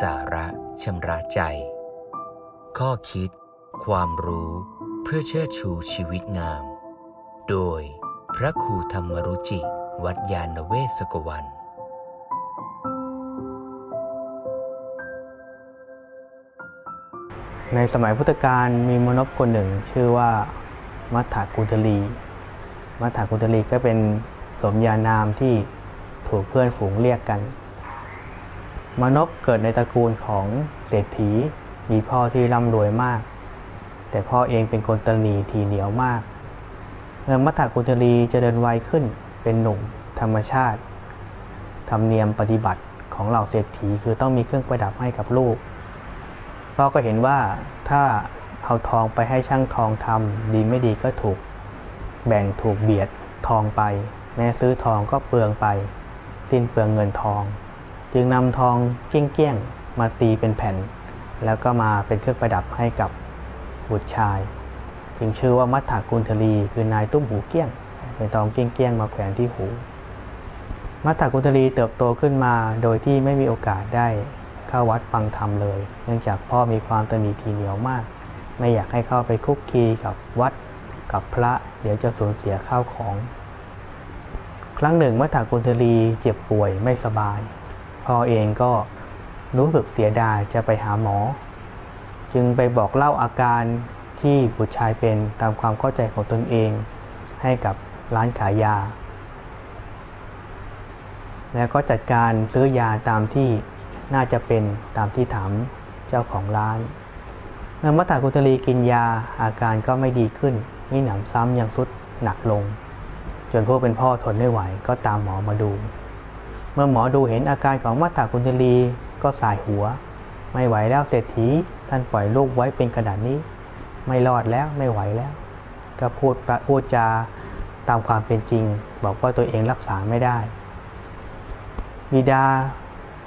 สาระชำระใจ ข้อคิด ความรู้เพื่อเชิดชูชีวิตงาม โดยพระครูธรรมรุจิ วัดยาณเวศกวันในสมัยพุทธกาลมีมนุษย์คนหนึ่ง ชื่อว่ามัทธากุฎลีมัทธากุฎลีก็เป็นสมญานามที่ถูกเพื่อนฝูงเรียกกัน มนพเกิดในตระกูลของเศรษฐีมีพ่อที่ร่ำรวยมาก แต่พ่อเองเป็นคนตนีทีเหนียวมากเมื่อมัทธกุฎลีเจริญวัยขึ้นเป็นหนุ่ม ธรรมชาติ ธรรมเนียมปฏิบัติของเหล่าเศรษฐีคือต้องมีเครื่องประดับให้กับลูก พ่อก็เห็นว่าถ้าเอาทองไปให้ช่างทองทำดีไม่ดีก็ถูก แบ่งถูกเบียดทองไป แม้ซื้อทองก็เปลืองไป สิ้นเปลืองเงินทอง จึงนำทองเกี้ยงๆมาตีเป็นแผ่น แล้วก็มาเป็นเครื่องประดับให้กับบุตรชาย จึงชื่อว่ามัทธากุลทลีคือนายตุ้มหูเกี้ยง เป็นทองเกี้ยงๆมาแขวนที่หู มัทธากุลทลีเติบโตขึ้นมาโดยที่ไม่มีโอกาสได้เข้าวัดฟังธรรมเลย เนื่องจากพ่อมีความตนีทีเหนียวมาก ไม่อยากให้เข้าไปคุกคีกับวัดกับพระเดี๋ยวจะสูญเสียข้าวของ ครั้งหนึ่งมัทธากุลทลีเจ็บป่วยไม่สบาย พ่อเองก็รู้สึกเสียดายจะไปหาหมอ จึงไปบอกเล่าอาการที่บุตรชายเป็นตามความเข้าใจของตนเอง ให้กับร้านขายยา แล้วก็จัดการซื้อยาตามที่น่าจะเป็นตามที่ถามเจ้าของร้านเมื่อมัตตากุตลีกินยาอาการก็ไม่ดีขึ้นมีหนำซ้ำยังสุดหนักลง จนพวกเป็นพ่อทนไม่ไหวก็ตามหมอมาดู เมื่อหมอดูเห็นอาการของมัตตากุตลีก็สายหัว ไม่ไหวแล้วเศรษฐีท่านปล่อยลูกไว้เป็นกระดาษนี้ ไม่รอดแล้วไม่ไหวแล้ว ก็พูดพูดจาตามความเป็นจริง บอกว่าตัวเองรักษาไม่ได้บิดา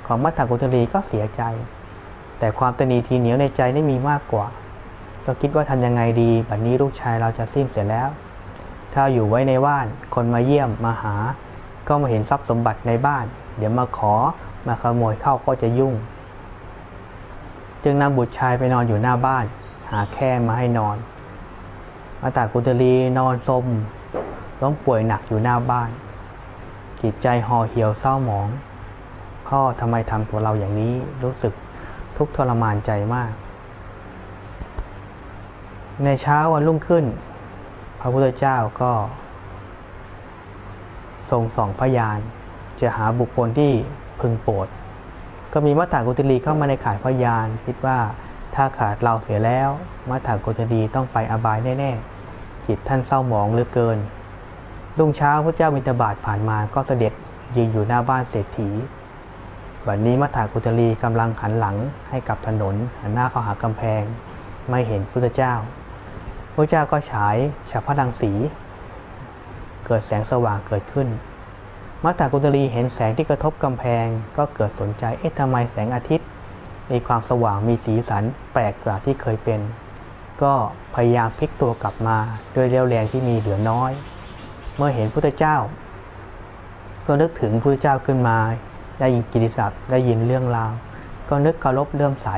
ของมัทธกุตรีก็เสียใจ แต่ความตนีทีเหนียวในใจได้มีมากกว่าก็คิดว่าทำยังไงดีบัดนนี้ลูกชายเราจะสิ้นเสียแล้ว ถ้าอยู่ไว้ในบ้านคนมาเยี่ยมมาหา ก็มาเห็นทรัพย์สมบัติในบ้าน เดี๋ยวมาขอมาขโมยเข้าก็จะยุ่ง จึงนำบุตรชายไปนอนอยู่หน้าบ้าน หาแค่มาให้นอนมาตากุตลีนอนสมล้มป่วยหนักอยู่หน้าบ้าน จิตใจห่อเหี่ยวเศร้าหมอง พ่อทำไมทำตัวเราอย่างนี้รู้สึกทุกข์ทรมานใจมาก ในเช้าวันรุ่งขึ้น พระพุทธเจ้าก็ ทรงส่องพยาน จะหาบุคคลที่พึงโปรดก็มีมัตตากุตลีเข้ามาในข่ายพยาน คิดว่าถ้าขาดเราเสียแล้วมัตตากุตลีต้องไปอบายแน่ๆจิตท่านเศร้าหมองเหลือเกินรุ่งเช้าพระเจ้ามิตรบาทผ่านมาก็เสด็จยืนอยู่หน้าบ้านเศรษฐีวันนี้มัทธากุตลีกำลังหันหลังให้กับถนนหันหน้าเข้าหากำแพง ไม่เห็นพุทธเจ้าพระเจ้าก็ฉายฉับพลังสี เกิดแสงสว่างเกิดขึ้นมัทธากุตลีเห็นแสงที่กระทบกำแพง ก็เกิดสนใจ เอ๊ะทำไมแสงอาทิตย์ มีความสว่างมีสีสันแปลกกว่าที่เคยเป็น ก็พยายามพลิกตัวกลับมาด้วยเรี่ยวแรงที่มีเหลือน้อย เมื่อเห็นพุทธเจ้า ก็นึกถึงพุทธเจ้าขึ้นมา ได้ยินกิติศัพท์ได้ยินเรื่องราว ก็นึกเคารพเลื่อมใส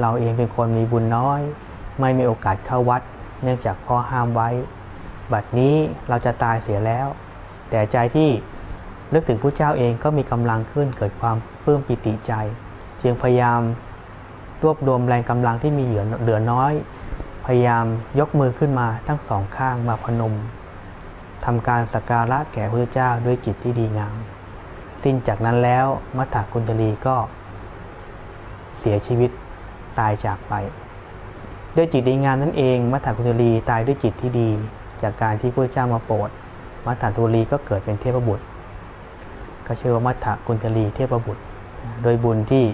เราเองเป็นคนมีบุญน้อย ไม่มีโอกาสเข้าวัด เนื่องจากพ่อห้ามไว้ บัดนี้เราจะตายเสียแล้ว แต่ใจที่นึกถึงพระเจ้าเองก็มีกำลังขึ้นเกิดความปลื้มปิติใจ จึงพยายามรวบรวมแรงกำลังที่มีเหลือเหลือน้อย พยายามยกมือขึ้นมาทั้งสองข้างมาพนมทำการสักการะแก่พระเจ้าด้วยจิตที่ดีงามสิ้นจากนั้นแล้วมัทธกุณตลีก็ เสียชีวิตตายจากไป ด้วยจิตดีงามนั่นเองมัทธกุณตลีตายด้วยจิตที่ดี จากการที่พระเจ้ามาโปรด มัทธกุณลีก็เกิดเป็นเทพบุตร ก็ชื่อว่ามัทธกุณตลีเทพบุตร โดยบุญที่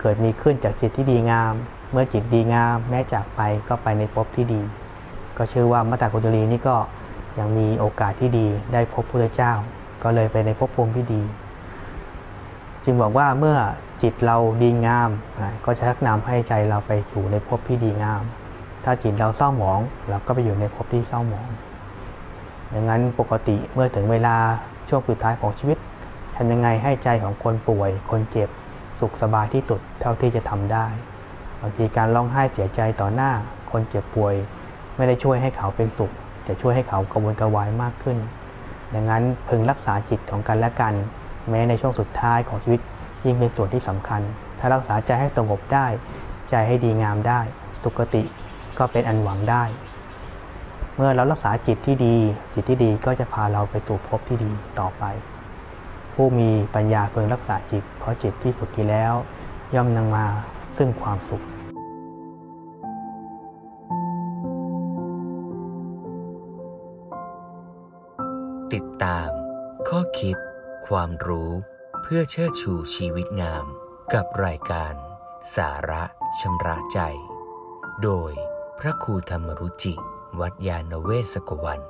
เกิดมีขึ้นจากจิตที่ดีงาม เมื่อจิตดีงามแม้จากไปก็ไปในภพที่ดี ก็ชื่อว่ามัทธกุณตลีนี่ก็ยังมีโอกาสที่ดีได้พบพระเจ้า ก็เลยไปในภพภูมิที่ดี จึงบอกว่าเมื่อจิตเราดีงาม ก็จะชักนำให้ใจเราไปอยู่ในภพที่ดีงาม ถ้าจิตเราเศร้าหมอง เราก็ไปอยู่ในภพที่เศร้าหมอง ดังนั้นปกติเมื่อถึงเวลาช่วงสุดท้ายของชีวิตทำยังไงให้ใจของคนป่วย คนเจ็บ สุขสบายที่สุดเท่าที่จะทำได้ บางทีการร้องไห้เสียใจต่อหน้า คนเจ็บป่วย ไม่ได้ช่วยให้เขาเป็นสุข จะช่วยให้เขากระวนกระวายมากขึ้น ดังนั้นพึงรักษาจิตของกันและกัน แม้ในช่วงสุดท้ายของชีวิตยิ่งเป็นส่วนที่สำคัญ ถ้ารักษาใจให้สงบได้ ใจให้ดีงามได้ สุขติก็เป็นอันหวังได้ เมื่อเรารักษาจิตที่ดี จิตที่ดีก็จะพาเราไปสู่ภพที่ดีต่อไป ผู้มีปัญญาเพึงรักษาจิต เพราะจิตที่ฝึกดีแล้ว ย่อมนำมาซึ่งความสุขติดตาม ข้อคิด ความรู้เพื่อเชิดชูชีวิตงาม กับรายการ สาระชำระใจ โดยพระครูธรรมรุจิ วัดยาณเวศกวัน